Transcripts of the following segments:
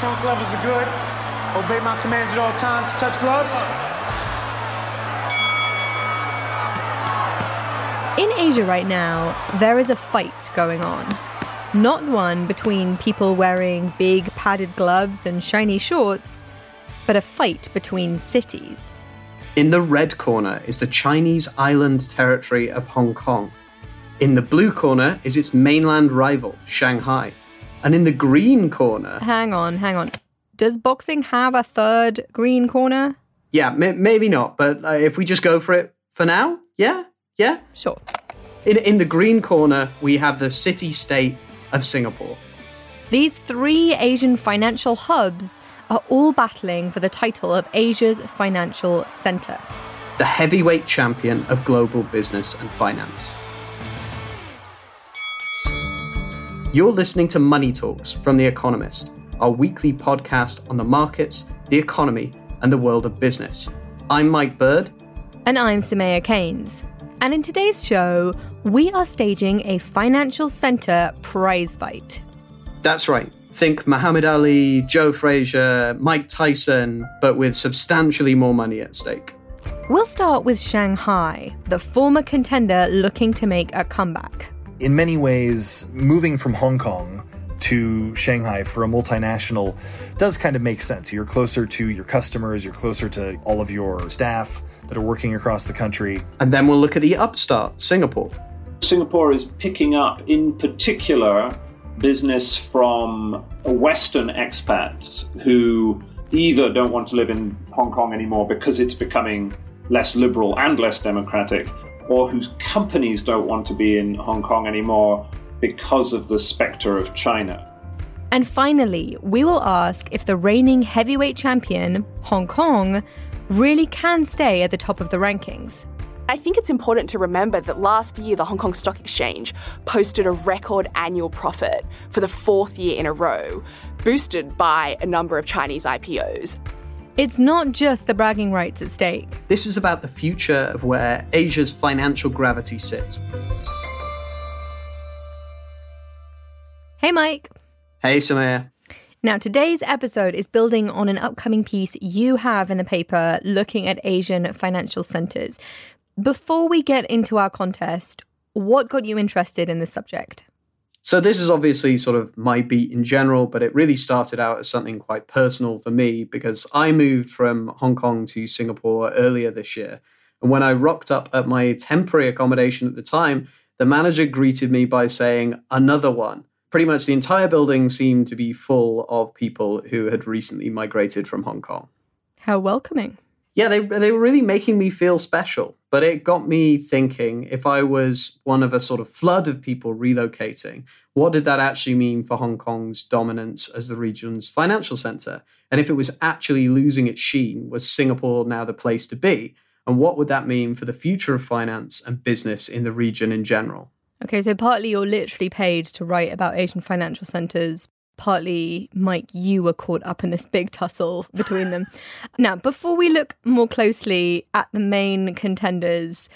Trunk levels are good. Obey my commands at all times. Touch gloves. In Asia right now, there is a fight going on. Not one between people wearing big padded gloves and shiny shorts, but a fight between cities. In the red corner is the Chinese island territory of Hong Kong. In the blue corner is its mainland rival, Shanghai. And in the green corner. Hang on, hang on. Does boxing have a third green corner? Yeah, m- maybe not, but uh, if we just go for it for now, yeah? Yeah? Sure. In, in the green corner, we have the city state of Singapore. These three Asian financial hubs are all battling for the title of Asia's financial center. The heavyweight champion of global business and finance. You're listening to Money Talks from The Economist, our weekly podcast on the markets, the economy, and the world of business. I'm Mike Bird. And I'm Soumaya Keynes. And in today's show, we are staging a financial center prize fight. That's right. Think Muhammad Ali, Joe Frazier, Mike Tyson, but with substantially more money at stake. We'll start with Shanghai, the former contender looking to make a comeback. In many ways, moving from Hong Kong to Shanghai for a multinational does kind of make sense. You're closer to your customers, you're closer to all of your staff that are working across the country. And then we'll look at the upstart, Singapore. Singapore is picking up, in particular, business from Western expats who either don't want to live in Hong Kong anymore because it's becoming less liberal and less democratic, or whose companies don't want to be in Hong Kong anymore because of the specter of China. And finally, we will ask if the reigning heavyweight champion, Hong Kong, really can stay at the top of the rankings. I think it's important to remember that last year the Hong Kong Stock Exchange posted a record annual profit for the fourth year in a row, boosted by a number of Chinese IPOs. It's not just the bragging rights at stake. This is about the future of where Asia's financial gravity sits. Hey, Mike. Hey, Soumaya. Now, today's episode is building on an upcoming piece you have in the paper looking at Asian financial centers. Before we get into our contest, what got you interested in this subject? So, this is obviously sort of my beat in general, but it really started out as something quite personal for me because I moved from Hong Kong to Singapore earlier this year. And when I rocked up at my temporary accommodation at the time, the manager greeted me by saying, Another one. Pretty much the entire building seemed to be full of people who had recently migrated from Hong Kong. How welcoming. Yeah, they, they were really making me feel special. But it got me thinking if I was one of a sort of flood of people relocating, what did that actually mean for Hong Kong's dominance as the region's financial center? And if it was actually losing its sheen, was Singapore now the place to be? And what would that mean for the future of finance and business in the region in general? Okay, so partly you're literally paid to write about Asian financial centers, partly, Mike, you were caught up in this big tussle between them. now, before we look more closely at the main contenders,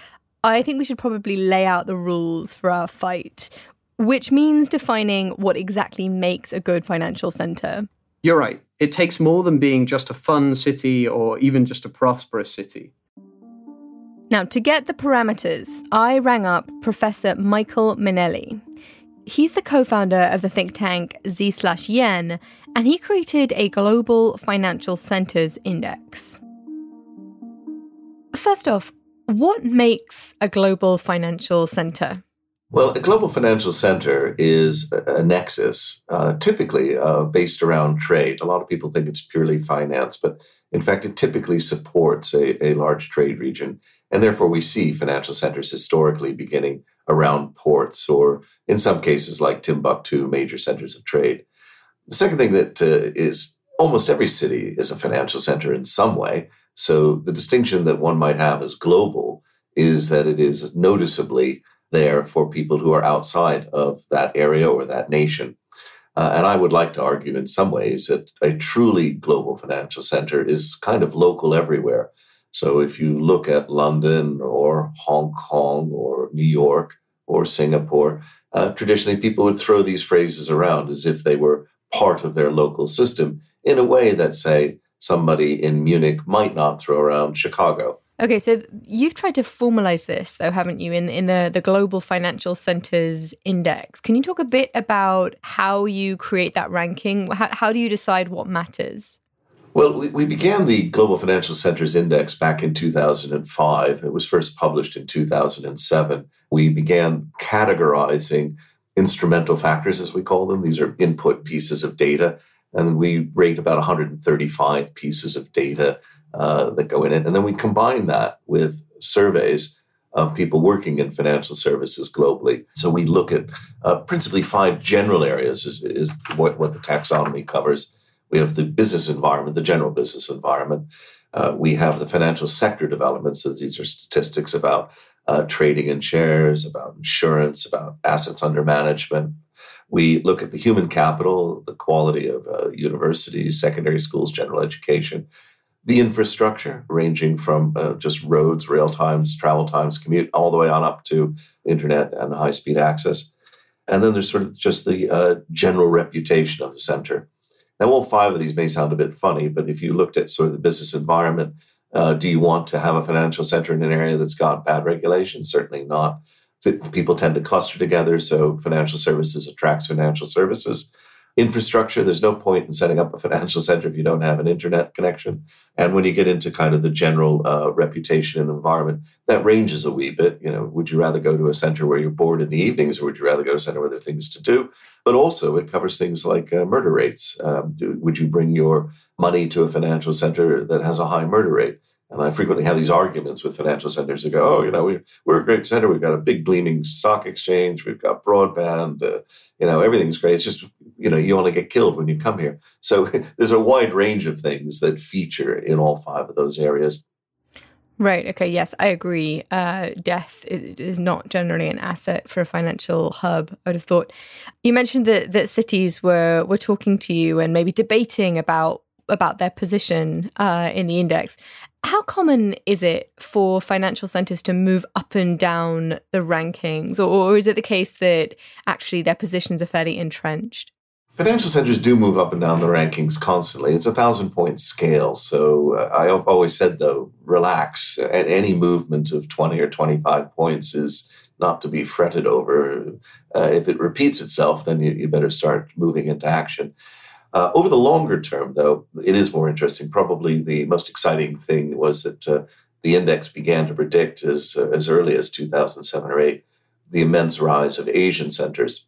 I think we should probably lay out the rules for our fight, which means defining what exactly makes a good financial center. You're right. It takes more than being just a fun city or even just a prosperous city. Now, to get the parameters, I rang up Professor Michael Mainelli. He's the co founder of the think tank Z slash Yen, and he created a global financial centers index. First off, what makes a global financial center? Well, a global financial center is a, nexus, uh, typically uh, based around trade. A lot of people think it's purely finance, but In fact, it typically supports a, a large trade region. And therefore, we see financial centers historically beginning around ports or, in some cases, like Timbuktu, major centers of trade. The second thing that uh, is almost every city is a financial center in some way. So the distinction that one might have as global is that it is noticeably there for people who are outside of that area or that nation. Uh, and I would like to argue in some ways that a truly global financial center is kind of local everywhere. So if you look at London or Hong Kong or New York or Singapore, uh, traditionally people would throw these phrases around as if they were part of their local system in a way that, say, somebody in Munich might not throw around Chicago. Okay, so you've tried to formalize this, though, haven't you, in, in the, the Global Financial Centers Index? Can you talk a bit about how you create that ranking? How, how do you decide what matters? Well, we, we began the Global Financial Centers Index back in 2005. It was first published in 2007. We began categorizing instrumental factors, as we call them. These are input pieces of data. And we rate about 135 pieces of data uh, that go in it. And then we combine that with surveys of people working in financial services globally. So we look at uh, principally five general areas, is, is what, what the taxonomy covers. We have the business environment, the general business environment. Uh, we have the financial sector developments. So these are statistics about uh, trading in shares, about insurance, about assets under management. We look at the human capital, the quality of uh, universities, secondary schools, general education the infrastructure, ranging from uh, just roads, rail times, travel times, commute, all the way on up to internet and high speed access. And then there's sort of just the uh, general reputation of the center. Now, all five of these may sound a bit funny, but if you looked at sort of the business environment, uh, do you want to have a financial center in an area that's got bad regulation? Certainly not. People tend to cluster together, so financial services attracts financial services infrastructure. There's no point in setting up a financial center if you don't have an internet connection. And when you get into kind of the general uh, reputation and environment, that ranges a wee bit. You know, would you rather go to a center where you're bored in the evenings, or would you rather go to a center where there are things to do? But also, it covers things like uh, murder rates. Um, do, would you bring your money to a financial center that has a high murder rate? And I frequently have these arguments with financial centers that go, oh, you know, we, we're a great center. We've got a big gleaming stock exchange. We've got broadband. Uh, you know, everything's great. It's just, you know, you only get killed when you come here. So there's a wide range of things that feature in all five of those areas. Right. Okay. Yes, I agree. Uh, death is not generally an asset for a financial hub. I'd have thought. You mentioned that that cities were were talking to you and maybe debating about about their position uh, in the index. How common is it for financial centers to move up and down the rankings, or, or is it the case that actually their positions are fairly entrenched? Financial centers do move up and down the rankings constantly. It's a thousand point scale. So uh, I've always said, though, relax. At any movement of 20 or 25 points is not to be fretted over. Uh, if it repeats itself, then you, you better start moving into action. Uh, over the longer term, though, it is more interesting. Probably the most exciting thing was that uh, the index began to predict as, uh, as early as 2007 or 8 the immense rise of Asian centers.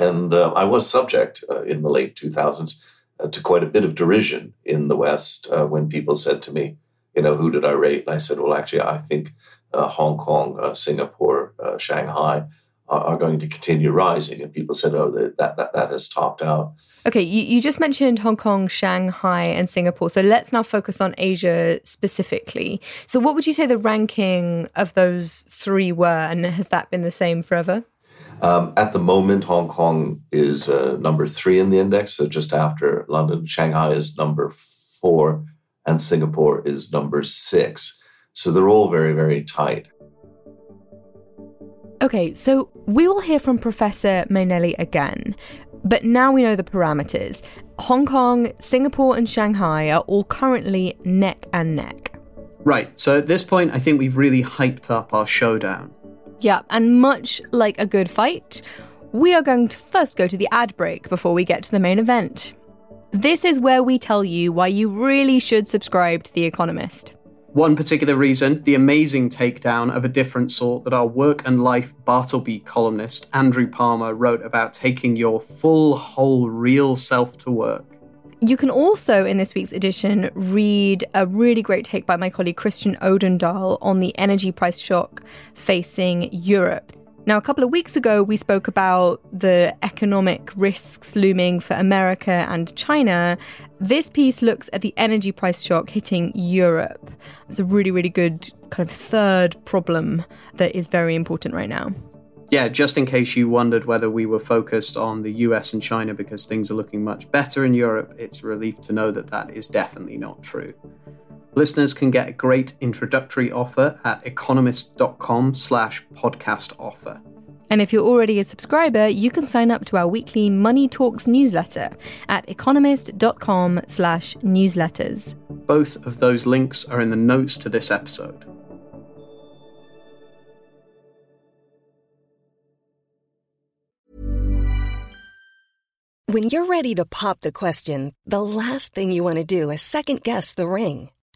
And uh, I was subject uh, in the late 2000s uh, to quite a bit of derision in the West when people said to me, you know, who did I rate? And I said, well, actually, I think Hong Kong, Singapore, Shanghai are, are, going to continue rising. And people said, oh, that, that, that has topped out. Okay, you, you just mentioned Hong Kong, Shanghai, and Singapore. So let's now focus on Asia specifically. So, what would you say the ranking of those three were, and has that been the same forever? Um, at the moment, Hong Kong is uh, number three in the index, so just after London. Shanghai is number four, and Singapore is number six. So they're all very, very tight. Okay, so we will hear from Professor Mainelli again, but now we know the parameters. Hong Kong, Singapore, and Shanghai are all currently neck and neck. Right, so at this point, I think we've really hyped up our showdown. Yeah, and much like a good fight, we are going to first go to the ad break before we get to the main event. This is where we tell you why you really should subscribe to The Economist. One particular reason, the amazing takedown of a different sort that our work and life Bartleby columnist Andrew Palmer wrote about taking your full, whole, real self to work. You can also, in this week's edition, read a really great take by my colleague Christian Odendahl on the energy price shock facing Europe. Now, a couple of weeks ago, we spoke about the economic risks looming for America and China. This piece looks at the energy price shock hitting Europe. It's a really, really good kind of third problem that is very important right now. Yeah, just in case you wondered whether we were focused on the US and China because things are looking much better in Europe, it's a relief to know that that is definitely not true. Listeners can get a great introductory offer at economist.com slash podcast offer. And if you're already a subscriber, you can sign up to our weekly Money Talks newsletter at economist.com slash newsletters. Both of those links are in the notes to this episode. When you're ready to pop the question, the last thing you want to do is second guess the ring.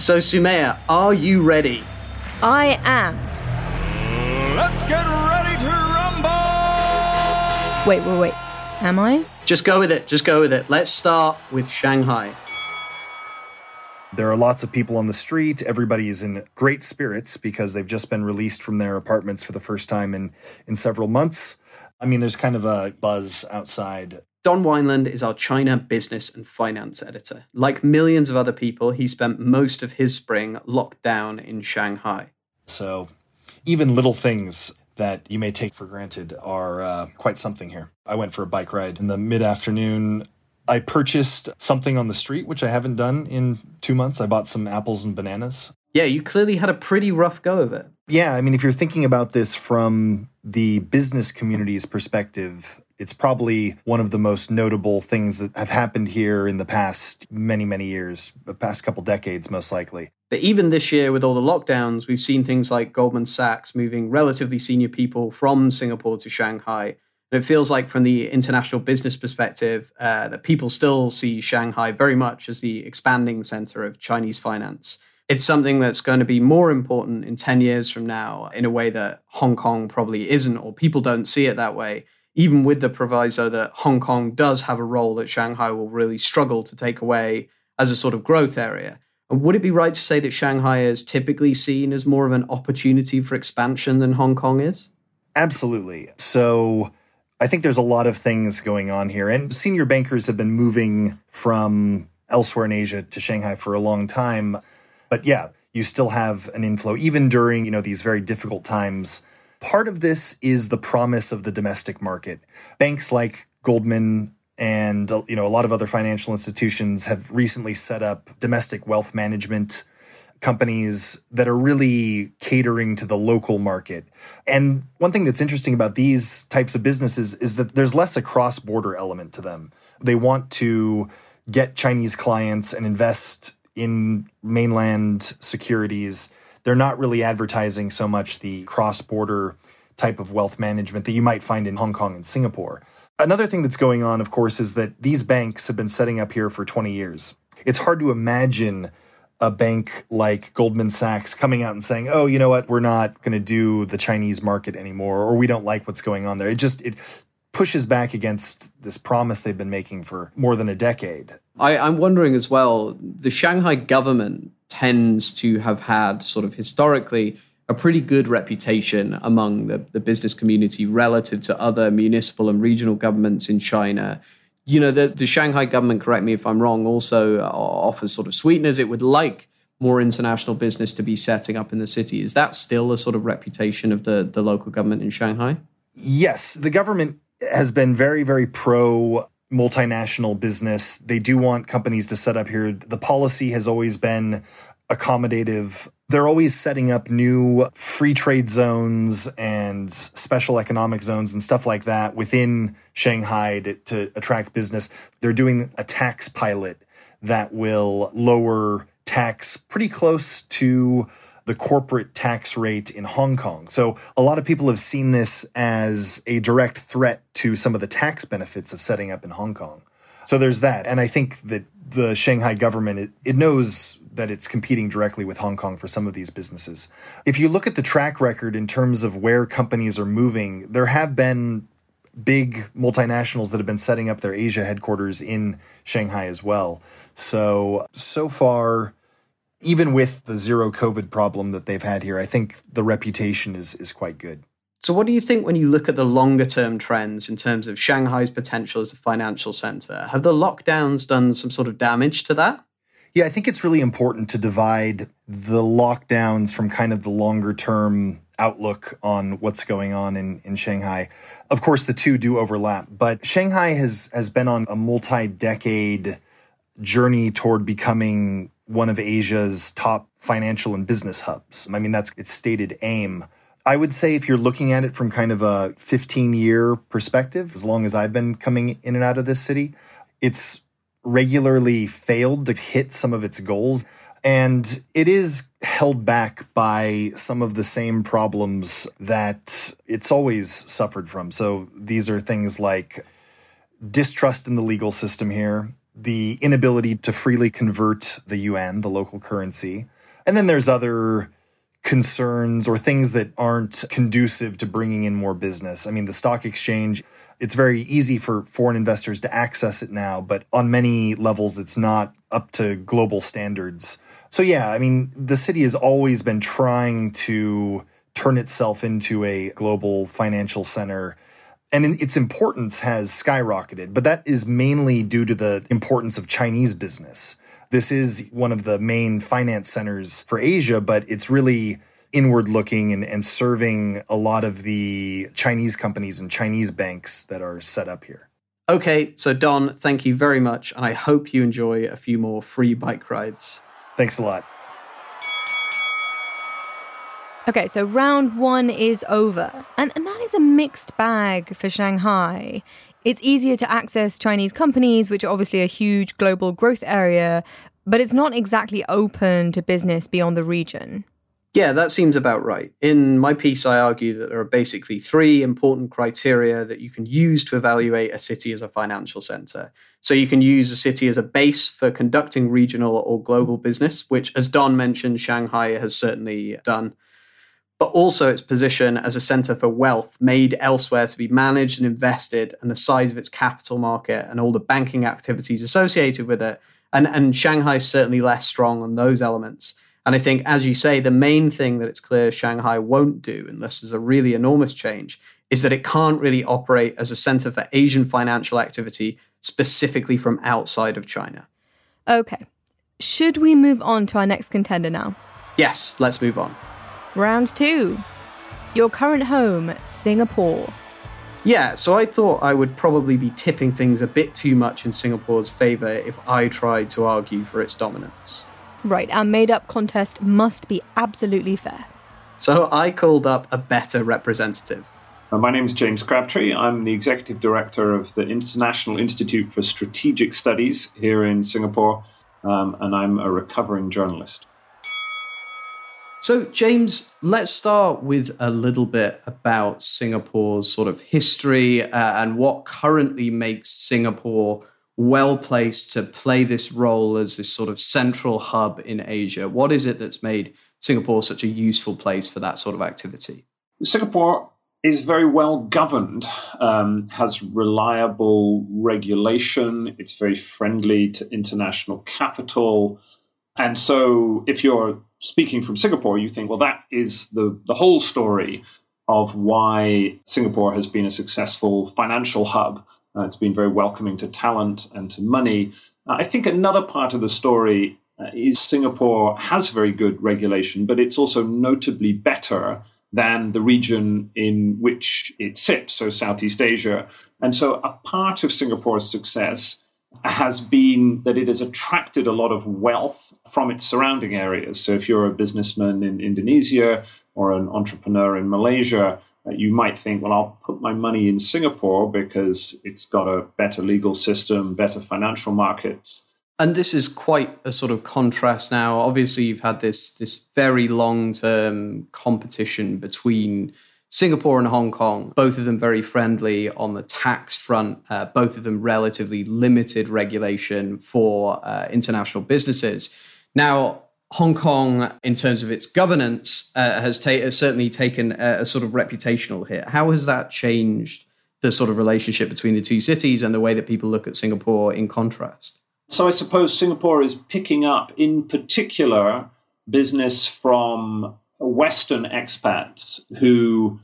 So, Soumaya, are you ready? I am. Let's get ready to rumble! Wait, wait, wait. Am I? Just go with it. Just go with it. Let's start with Shanghai. There are lots of people on the street. Everybody is in great spirits because they've just been released from their apartments for the first time in, in several months. I mean, there's kind of a buzz outside. Don Weinland is our China business and finance editor. Like millions of other people, he spent most of his spring locked down in Shanghai. So even little things that you may take for granted are uh, quite something here. I went for a bike ride in the mid afternoon. I purchased something on the street, which I haven't done in two months. I bought some apples and bananas. Yeah, you clearly had a pretty rough go of it. Yeah, I mean, if you're thinking about this from the business community's perspective, it's probably one of the most notable things that have happened here in the past many, many years, the past couple decades, most likely. But even this year, with all the lockdowns, we've seen things like Goldman Sachs moving relatively senior people from Singapore to Shanghai. And it feels like, from the international business perspective, uh, that people still see Shanghai very much as the expanding center of Chinese finance. It's something that's going to be more important in 10 years from now in a way that Hong Kong probably isn't, or people don't see it that way even with the proviso that Hong Kong does have a role that Shanghai will really struggle to take away as a sort of growth area. And would it be right to say that Shanghai is typically seen as more of an opportunity for expansion than Hong Kong is? Absolutely. So I think there's a lot of things going on here. And senior bankers have been moving from elsewhere in Asia to Shanghai for a long time. But yeah, you still have an inflow, even during, you know, these very difficult times Part of this is the promise of the domestic market. Banks like Goldman and you know a lot of other financial institutions have recently set up domestic wealth management companies that are really catering to the local market. And one thing that's interesting about these types of businesses is that there's less a cross-border element to them. They want to get Chinese clients and invest in mainland securities they're not really advertising so much the cross border type of wealth management that you might find in Hong Kong and Singapore. Another thing that's going on, of course, is that these banks have been setting up here for 20 years. It's hard to imagine a bank like Goldman Sachs coming out and saying, "Oh, you know what? We're not going to do the Chinese market anymore or we don't like what's going on there." It just it pushes back against this promise they've been making for more than a decade. I, I'm wondering as well, the Shanghai government tends to have had sort of historically a pretty good reputation among the, the business community relative to other municipal and regional governments in China. You know, the, the Shanghai government, correct me if I'm wrong, also uh, offers sort of sweeteners. It would like more international business to be setting up in the city. Is that still a sort of reputation of the, the local government in Shanghai? Yes, the government has been very, very pro multinational business. They do want companies to set up here. The policy has always been accommodative they're always setting up new free trade zones and special economic zones and stuff like that within Shanghai to, to, attract business. They're doing a tax pilot that will lower tax pretty close to the corporate tax rate in Hong Kong. So a lot of people have seen this as a direct threat to some of the tax benefits of setting up in Hong Kong. So there's that. And I think that the Shanghai government, it, it knows that it's competing directly with Hong Kong for some of these businesses. If you look at the track record in terms of where companies are moving, there have been big multinationals that have been setting up their Asia headquarters in Shanghai as well. So, so far, even with the zero COVID problem that they've had here, I think the reputation is, is quite good. So, what do you think when you look at the longer term trends in terms of Shanghai's potential as a financial center? Have the lockdowns done some sort of damage to that? Yeah, I think it's really important to divide the lockdowns from kind of the longer term outlook on what's going on in, in Shanghai. Of course, the two do overlap, but Shanghai has, has been on a multi decade journey toward becoming one of Asia's top financial and business hubs. I mean, that's its stated aim. I would say if you're looking at it from kind of a 15 year perspective, as long as I've been coming in and out of this city, it's regularly failed to hit some of its goals. And it is held back by some of the same problems that it's always suffered from. So these are things like distrust in the legal system here, the inability to freely convert the yuan, the local currency. And then there's other concerns or things that aren't conducive to bringing in more business. I mean, the stock exchange it's very easy for foreign investors to access it now, but on many levels, it's not up to global standards. So, yeah, I mean, the city has always been trying to turn itself into a global financial center. And its importance has skyrocketed, but that is mainly due to the importance of Chinese business. This is one of the main finance centers for Asia, but it's really inward looking and, and serving a lot of the Chinese companies and Chinese banks that are set up here. Okay, so Don, thank you very much. And I hope you enjoy a few more free bike rides. Thanks a lot. Okay, so round one is over. And, and that is a mixed bag for Shanghai. It's easier to access Chinese companies, which are obviously a huge global growth area, but it's not exactly open to business beyond the region. Yeah, that seems about right. In my piece, I argue that there are basically three important criteria that you can use to evaluate a city as a financial center. So you can use a city as a base for conducting regional or global business, which, as Don mentioned, Shanghai has certainly done. But also its position as a center for wealth made elsewhere to be managed and invested, and the size of its capital market and all the banking activities associated with it. And, and Shanghai is certainly less strong on those elements. And I think, as you say, the main thing that it's clear Shanghai won't do, unless there's a really enormous change, is that it can't really operate as a center for Asian financial activity specifically from outside of China. Okay. Should we move on to our next contender now? Yes, let's move on. Round two. Your current home, Singapore. Yeah, so I thought I would probably be tipping things a bit too much in Singapore's favour if I tried to argue for its dominance. Right, our made up contest must be absolutely fair. So I called up a better representative. Uh, my name is James Crabtree. I'm the executive director of the International Institute for Strategic Studies here in Singapore, um, and I'm a recovering journalist. So, James, let's start with a little bit about Singapore's sort of history uh, and what currently makes Singapore well placed to play this role as this sort of central hub in Asia? What is it that's made Singapore such a useful place for that sort of activity? Singapore is very well governed, um, has reliable regulation, it's very friendly to international capital. And so, if you're speaking from Singapore, you think, well, that is the, the whole story of why Singapore has been a successful financial hub uh, it's been very welcoming to talent and to money. Uh, I think another part of the story uh, is Singapore has very good regulation, but it's also notably better than the region in which it sits, so Southeast Asia. And so a part of Singapore's success has been that it has attracted a lot of wealth from its surrounding areas. So, if you're a businessman in Indonesia or an entrepreneur in Malaysia, uh, you might think, well, I'll put my money in Singapore because it's got a better legal system, better financial markets. And this is quite a sort of contrast now. Obviously, you've had this this very long term competition between Singapore and Hong Kong, both of them very friendly on the tax front, uh, both of them relatively limited regulation for uh, international businesses. Now, Hong Kong, in terms of its governance, uh, has, ta- has, certainly taken a, a, sort of reputational hit. How has that changed the sort of relationship between the two cities and the way that people look at Singapore in contrast? So, I suppose Singapore is picking up, in particular, business from Western expats who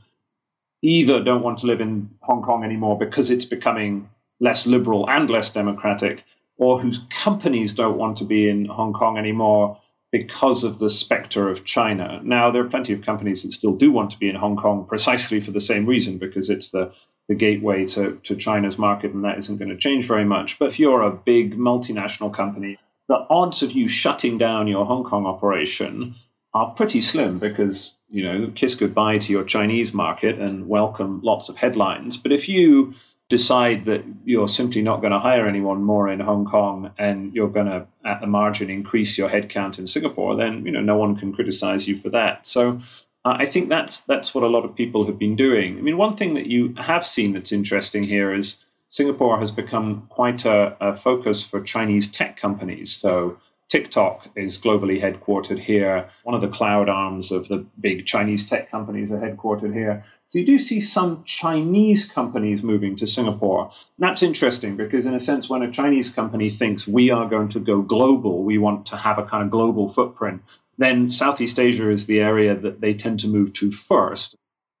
either don't want to live in Hong Kong anymore because it's becoming less liberal and less democratic, or whose companies don't want to be in Hong Kong anymore because of the specter of China. Now, there are plenty of companies that still do want to be in Hong Kong precisely for the same reason, because it's the, the gateway to, to China's market, and that isn't going to change very much. But if you're a big multinational company, the odds of you shutting down your Hong Kong operation are pretty slim because you know kiss goodbye to your Chinese market and welcome lots of headlines. But if you decide that you're simply not going to hire anyone more in Hong Kong and you're going to at the margin increase your headcount in Singapore, then you know no one can criticize you for that. So uh, I think that's that's what a lot of people have been doing. I mean, one thing that you have seen that's interesting here is Singapore has become quite a, a focus for Chinese tech companies. So TikTok is globally headquartered here. One of the cloud arms of the big Chinese tech companies are headquartered here. So you do see some Chinese companies moving to Singapore. And that's interesting because, in a sense, when a Chinese company thinks we are going to go global, we want to have a kind of global footprint, then Southeast Asia is the area that they tend to move to first.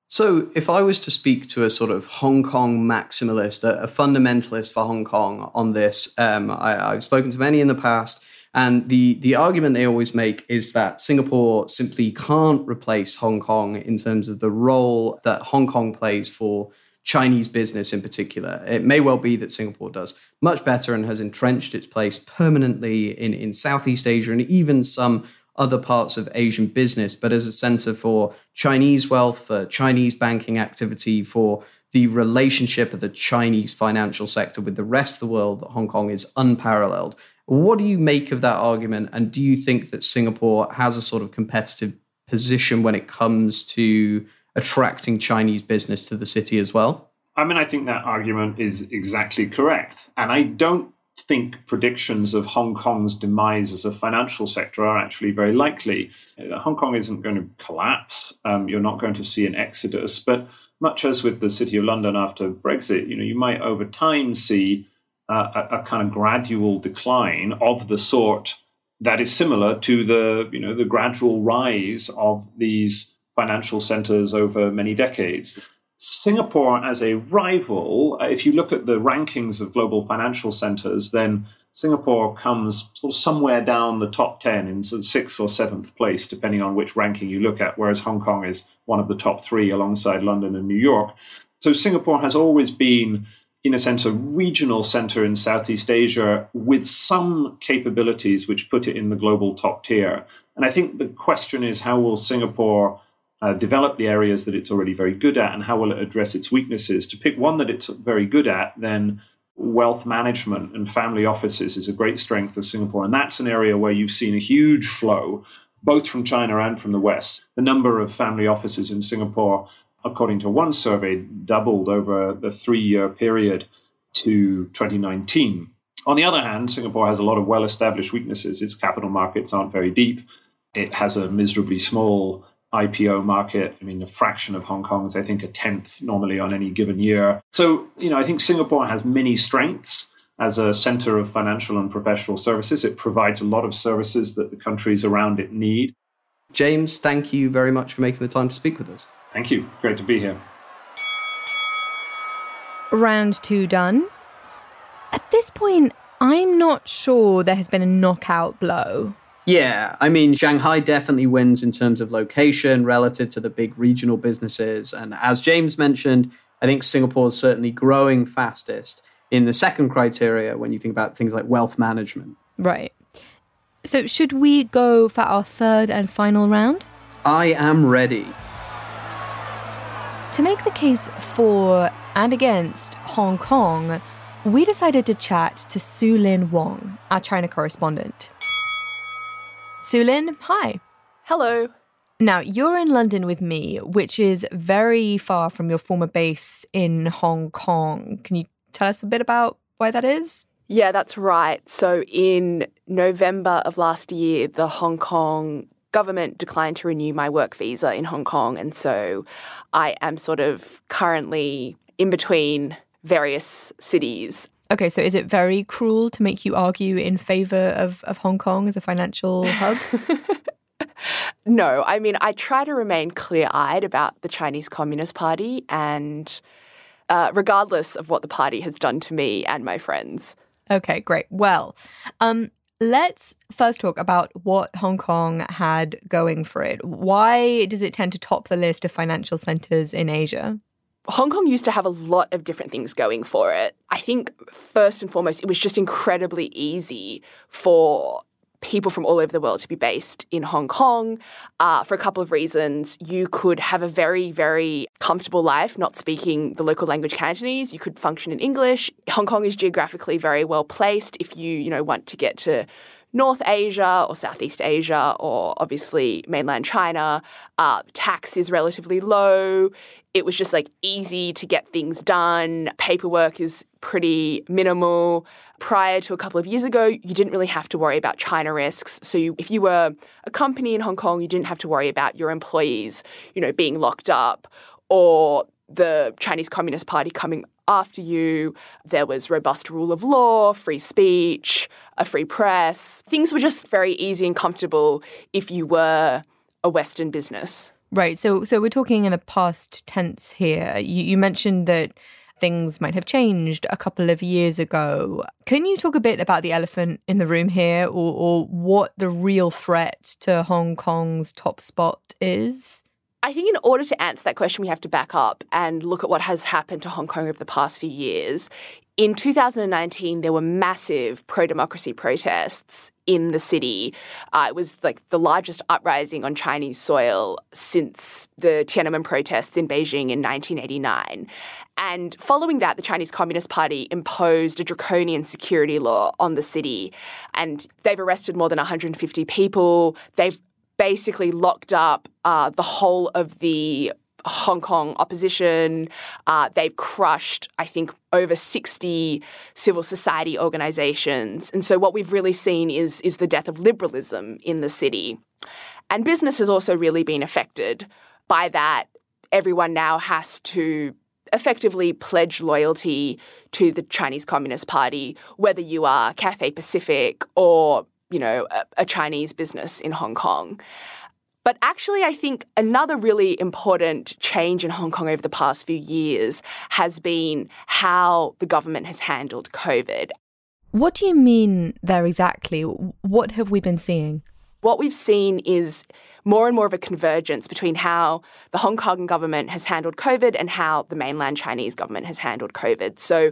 So, if I was to speak to a sort of Hong Kong maximalist, a, fundamentalist for Hong Kong on this, um, I, I've spoken to many in the past and the, the argument they always make is that Singapore simply can't replace Hong Kong in terms of the role that Hong Kong plays for Chinese business in particular. It may well be that Singapore does much better and has entrenched its place permanently in, in Southeast Asia and even some other parts of Asian business, but as a center for Chinese wealth, for Chinese banking activity, for the relationship of the Chinese financial sector with the rest of the world, Hong Kong is unparalleled. What do you make of that argument? And do you think that Singapore has a sort of competitive position when it comes to attracting Chinese business to the city as well? I mean, I think that argument is exactly correct. And I don't think predictions of Hong Kong's demise as a financial sector are actually very likely. Uh, Hong Kong isn't going to collapse. Um, you're not going to see an exodus. But much as with the City of London after Brexit, you know, you might over time see a, a, kind of gradual decline of the sort that is similar to the you know the gradual rise of these financial centers over many decades. Singapore as a rival, if you look at the rankings of global financial centers, then Singapore comes sort of somewhere down the top 10 in sort of sixth or seventh place, depending on which ranking you look at, whereas Hong Kong is one of the top three alongside London and New York. So Singapore has always been in a sense, a regional center in Southeast Asia with some capabilities which put it in the global top tier. And I think the question is how will Singapore uh, develop the areas that it's already very good at and how will it address its weaknesses? To pick one that it's very good at, then wealth management and family offices is a great strength of Singapore. And that's an area where you've seen a huge flow, both from China and from the West. The number of family offices in Singapore according to one survey, doubled over the three year period to 2019. On the other hand, Singapore has a lot of well established weaknesses. Its capital markets aren't very deep. It has a miserably small IPO market. I mean, a fraction of Hong Kong's, I think, a tenth normally on any given year. So, you know, I think Singapore has many strengths as a center of financial and professional services. It provides a lot of services that the countries around it need. James, thank you very much for making the time to speak with us. Thank you. Great to be here. Round two done. At this point, I'm not sure there has been a knockout blow. Yeah, I mean, Shanghai definitely wins in terms of location relative to the big regional businesses. And as James mentioned, I think Singapore is certainly growing fastest. in the second criteria when you think about things like wealth management. Right. So, should we go for our third and final round? I am ready. To make the case for and against Hong Kong, we decided to chat to Sue-Lin Wong, our China correspondent. Sue-Lin, hi. Hello. Now, you're in London with me, which is very far from your former base in Hong Kong. Can you tell us a bit about why that is? Yeah, that's right. So in November of last year, the Hong Kong government declined to renew my work visa in Hong Kong. And so I am sort of currently in between various cities. Okay, so is it very cruel to make you argue in favor of, of Hong Kong as a financial hub? no, I mean, I try to remain clear eyed about the Chinese Communist Party and uh, regardless of what the party has done to me and my friends. Okay, great. Well, um, let's first talk about what Hong Kong had going for it. Why does it tend to top the list of financial centers in Asia? Hong Kong used to have a lot of different things going for it. I think first and foremost, it was just incredibly easy for people from all over the world to be based in Hong Kong uh, for a couple of reasons. You could have a very, very comfortable life not speaking the local language Cantonese. You could function in English. Hong Kong is geographically very well placed if you, you know, want to get to North Asia or Southeast Asia or obviously mainland China. Uh, tax is relatively low. It was just like easy to get things done. Paperwork is pretty minimal. Prior to a couple of years ago, you didn't really have to worry about China risks. So you, if you were a company in Hong Kong, you didn't have to worry about your employees, you know, being locked up or the Chinese Communist Party coming after you. There was robust rule of law, free speech, a free press. Things were just very easy and comfortable if you were a Western business. Right. So, so we're talking in the past tense here. You, you mentioned that things might have changed a couple of years ago. Can you talk a bit about the elephant in the room here, or, or what the real threat to Hong Kong's top spot is? I think in order to answer that question, we have to back up and look at what has happened to Hong Kong over the past few years. In 2019, there were massive pro democracy protests in the city. Uh, it was like the largest uprising on Chinese soil since the Tiananmen protests in Beijing in 1989. And following that, the Chinese Communist Party imposed a draconian security law on the city. And they've arrested more than 150 people. They've basically locked up uh, the whole of the Hong Kong opposition. Uh, they've crushed, I think, over 60 civil society organizations. And so what we've really seen is, is the death of liberalism in the city. And business has also really been affected by that. Everyone now has to effectively pledge loyalty to the Chinese Communist Party, whether you are Cathay Pacific or you know, a, a Chinese business in Hong Kong. But actually, I think another really important change in Hong Kong over the past few years has been how the government has handled COVID. What do you mean there exactly? What have we been seeing? What we've seen is more and more of a convergence between how the Hong Kong government has handled COVID and how the mainland Chinese government has handled COVID. So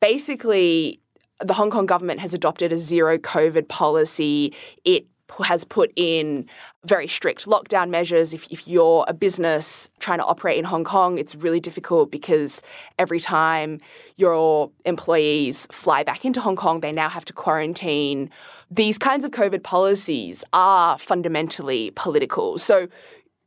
basically, the Hong Kong government has adopted a zero COVID policy. It has put in very strict lockdown measures. If, if you're a business trying to operate in Hong Kong, it's really difficult because every time your employees fly back into Hong Kong, they now have to quarantine. These kinds of COVID policies are fundamentally political. So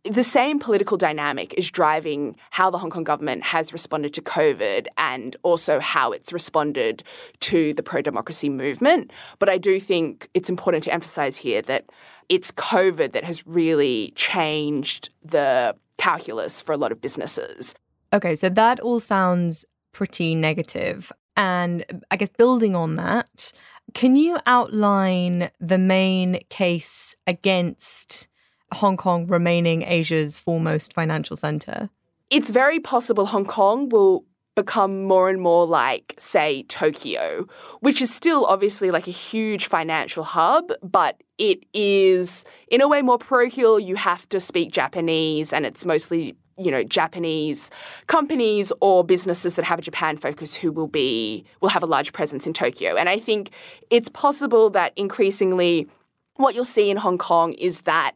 the same political dynamic is driving how the Hong Kong government has responded to COVID and also how it's responded to the pro democracy movement. But I do think it's important to emphasize here that it's COVID that has really changed the calculus for a lot of businesses. Okay, so that all sounds pretty negative. And I guess building on that, can you outline the main case against Hong Kong remaining Asia's foremost financial center? It's very possible Hong Kong will become more and more like, say, Tokyo, which is still obviously like a huge financial hub, but it is in a way more parochial. You have to speak Japanese, and it's mostly you know Japanese companies or businesses that have a Japan focus who will be will have a large presence in Tokyo. And I think it's possible that increasingly what you'll see in Hong Kong is that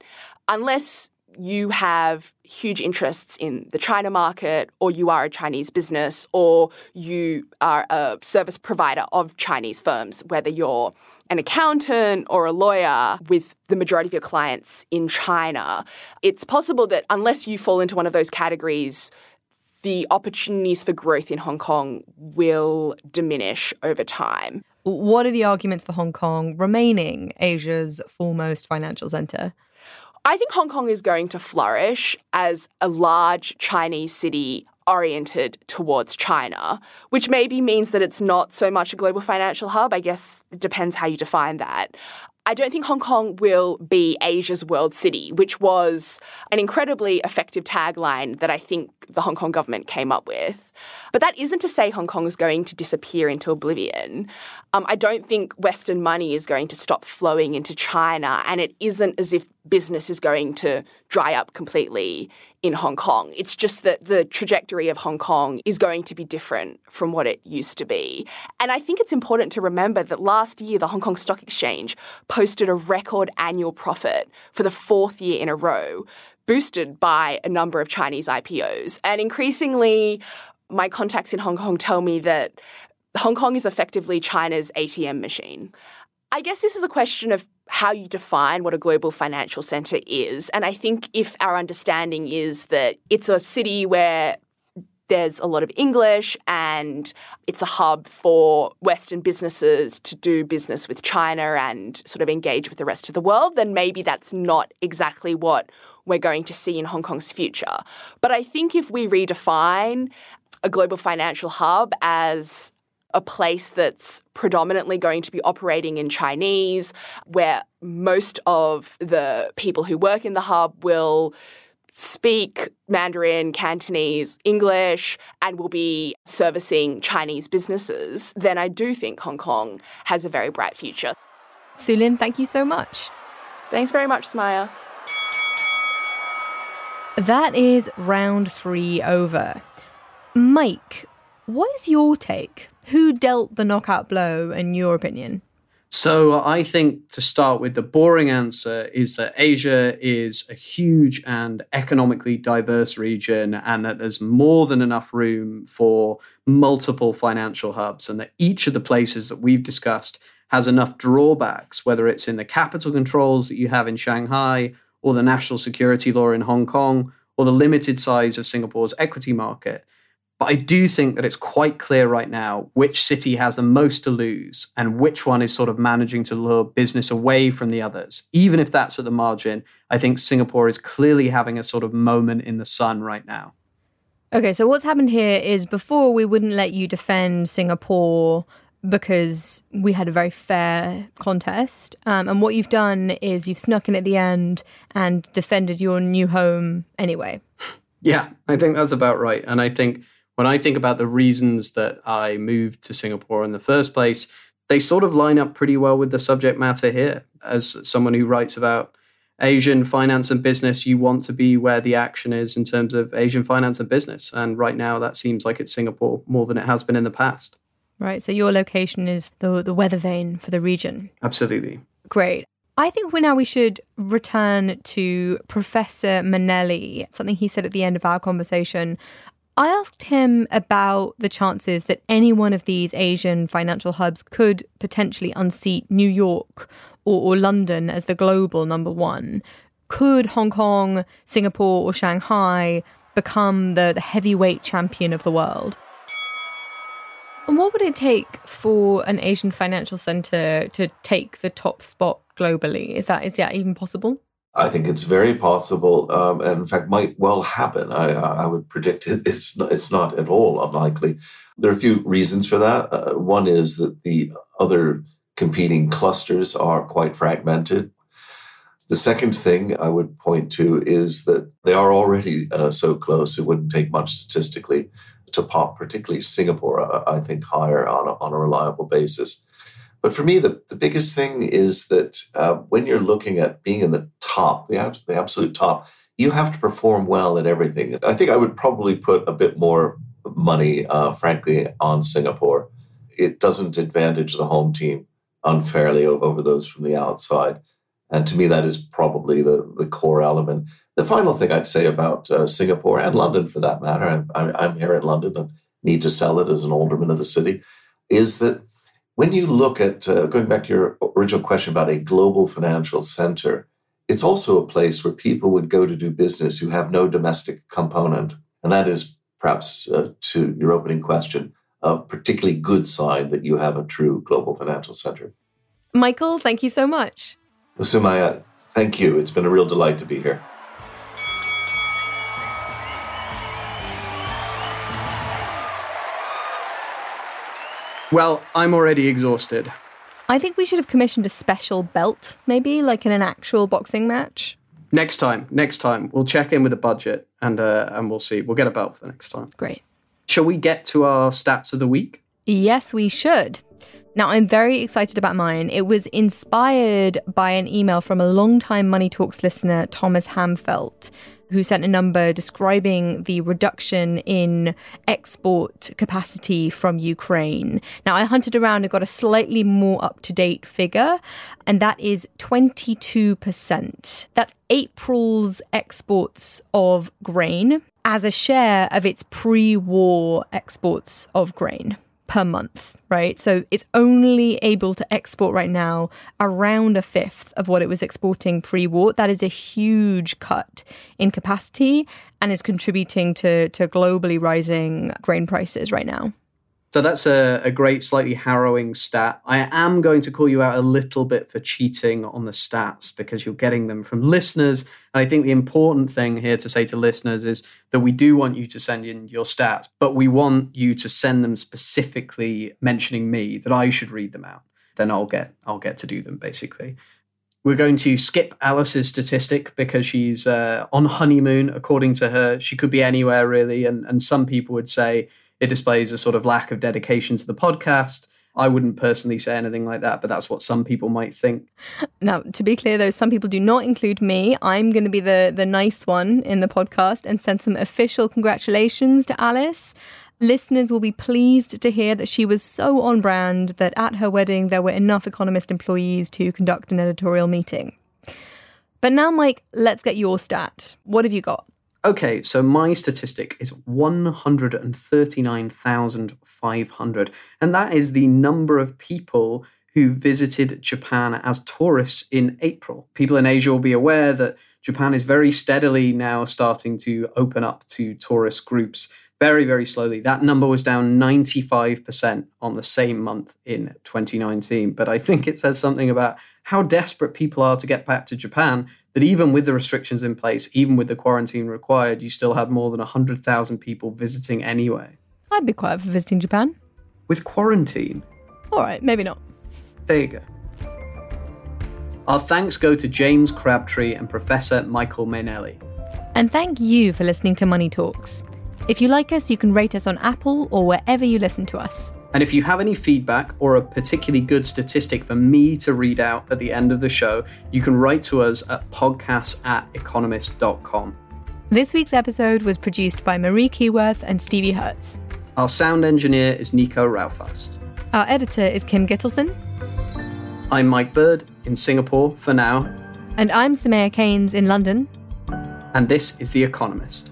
unless you have huge interests in the China market, or you are a Chinese business, or you are a service provider of Chinese firms, whether you're an accountant or a lawyer with the majority of your clients in China, it's possible that unless you fall into one of those categories, the opportunities for growth in Hong Kong will diminish over time. What are the arguments for Hong Kong remaining Asia's foremost financial centre? I think Hong Kong is going to flourish as a large Chinese city oriented towards China, which maybe means that it's not so much a global financial hub. I guess it depends how you define that. I don't think Hong Kong will be Asia's world city, which was an incredibly effective tagline that I think the Hong Kong government came up with. But that isn't to say Hong Kong is going to disappear into oblivion. Um, I don't think Western money is going to stop flowing into China, and it isn't as if business is going to dry up completely in Hong Kong. It's just that the trajectory of Hong Kong is going to be different from what it used to be. And I think it's important to remember that last year, the Hong Kong Stock Exchange posted a record annual profit for the fourth year in a row, boosted by a number of Chinese IPOs. And increasingly, my contacts in Hong Kong tell me that Hong Kong is effectively China's ATM machine. I guess this is a question of how you define what a global financial center is. And I think if our understanding is that it's a city where there's a lot of English and it's a hub for Western businesses to do business with China and sort of engage with the rest of the world, then maybe that's not exactly what we're going to see in Hong Kong's future. But I think if we redefine a global financial hub as a place that's predominantly going to be operating in Chinese, where most of the people who work in the hub will speak Mandarin, Cantonese, English, and will be servicing Chinese businesses, then I do think Hong Kong has a very bright future. Sue-Lin, thank you so much. Thanks very much, Soumaya. That is round three over. Mike, what is your take? Who dealt the knockout blow, in your opinion? So I think to start with, the boring answer is that Asia is a huge and economically diverse region, and that there's more than enough room for multiple financial hubs, and that each of the places that we've discussed has enough drawbacks, whether it's in the capital controls that you have in Shanghai, or the national security law in Hong Kong, or the limited size of Singapore's equity market, but I do think that it's quite clear right now which city has the most to lose and which one is sort of managing to lure business away from the others. Even if that's at the margin, I think Singapore is clearly having a sort of moment in the sun right now. Okay, so what's happened here is before we wouldn't let you defend Singapore because we had a very fair contest. Um, and what you've done is you've snuck in at the end and defended your new home anyway. Yeah, I think that's about right. And I think when I think about the reasons that I moved to Singapore in the first place, they sort of line up pretty well with the subject matter here. As someone who writes about Asian finance and business, you want to be where the action is in terms of Asian finance and business. And right now, that seems like it's Singapore more than it has been in the past. Right. So your location is the the weather vane for the region. Absolutely. Great. I think we now we should return to Professor Mainelli, something he said at the end of our conversation I asked him about the chances that any one of these Asian financial hubs could potentially unseat New York or, or, London as the global number one. Could Hong Kong, Singapore, or Shanghai become the, the heavyweight champion of the world? And what would it take for an Asian financial center to take the top spot globally? Is that is that even possible? I think it's very possible, um, and in fact, might well happen. I, I would predict it, it's not, it's not at all unlikely. There are a few reasons for that. Uh, one is that the other competing clusters are quite fragmented. The second thing I would point to is that they are already uh, so close; it wouldn't take much statistically to pop, particularly Singapore, I, I think higher on a, on a reliable basis. But for me, the, the biggest thing is that uh, when you're looking at being in the top, the, the absolute top, you have to perform well in everything. I think I would probably put a bit more money, uh, frankly, on Singapore. It doesn't advantage the home team unfairly over those from the outside. And to me, that is probably the, the core element. The final thing I'd say about uh, Singapore and London, for that matter, I'm, I'm here in London and need to sell it as an alderman of the city, is that when you look at, uh, going back to your original question about a global financial center, it's also a place where people would go to do business who have no domestic component. And that is perhaps uh, to your opening question, a particularly good sign that you have a true global financial center. Michael, thank you so much. Soumaya, thank you. It's been a real delight to be here. Well, I'm already exhausted. I think we should have commissioned a special belt, maybe like in an actual boxing match. Next time, next time, we'll check in with the budget and uh, and we'll see. We'll get a belt for the next time. Great. Shall we get to our stats of the week? Yes, we should. Now, I'm very excited about mine. It was inspired by an email from a long-time Money Talks listener, Thomas Hamfelt, who sent a number describing the reduction in export capacity from Ukraine. Now, I hunted around and got a slightly more up to date figure, and that is 22%. That's April's exports of grain as a share of its pre war exports of grain per month, right? So it's only able to export right now around a fifth of what it was exporting pre war. That is a huge cut in capacity and is contributing to, to globally rising grain prices right now. So that's a, a great, slightly harrowing stat. I am going to call you out a little bit for cheating on the stats because you're getting them from listeners. And I think the important thing here to say to listeners is that we do want you to send in your stats, but we want you to send them specifically mentioning me that I should read them out. Then I'll get I'll get to do them basically. We're going to skip Alice's statistic because she's uh, on honeymoon. According to her, she could be anywhere really, and and some people would say it displays a sort of lack of dedication to the podcast. I wouldn't personally say anything like that, but that's what some people might think. Now, to be clear though, some people do not include me. I'm going to be the the nice one in the podcast and send some official congratulations to Alice. Listeners will be pleased to hear that she was so on brand that at her wedding there were enough Economist employees to conduct an editorial meeting. But now, Mike, let's get your stat. What have you got? Okay, so my statistic is 139,500, and that is the number of people who visited Japan as tourists in April. People in Asia will be aware that Japan is very steadily now starting to open up to tourist groups very, very slowly. That number was down 95% on the same month in 2019. But I think it says something about how desperate people are to get back to Japan that even with the restrictions in place, even with the quarantine required, you still had more than 100,000 people visiting anyway. I'd be quiet for visiting Japan. With quarantine? All right, maybe not. There you go. Our thanks go to James Crabtree and Professor Michael Mainelli. And thank you for listening to Money Talks. If you like us, you can rate us on Apple or wherever you listen to us. And if you have any feedback or a particularly good statistic for me to read out at the end of the show, you can write to us at podcasts at economist.com. This week's episode was produced by Marie Keyworth and Stevie Hertz. Our sound engineer is Nico Rofast. Our editor is Kim Gittleson. I'm Mike Bird in Singapore for now. And I'm Soumaya Keynes in London. And this is The Economist.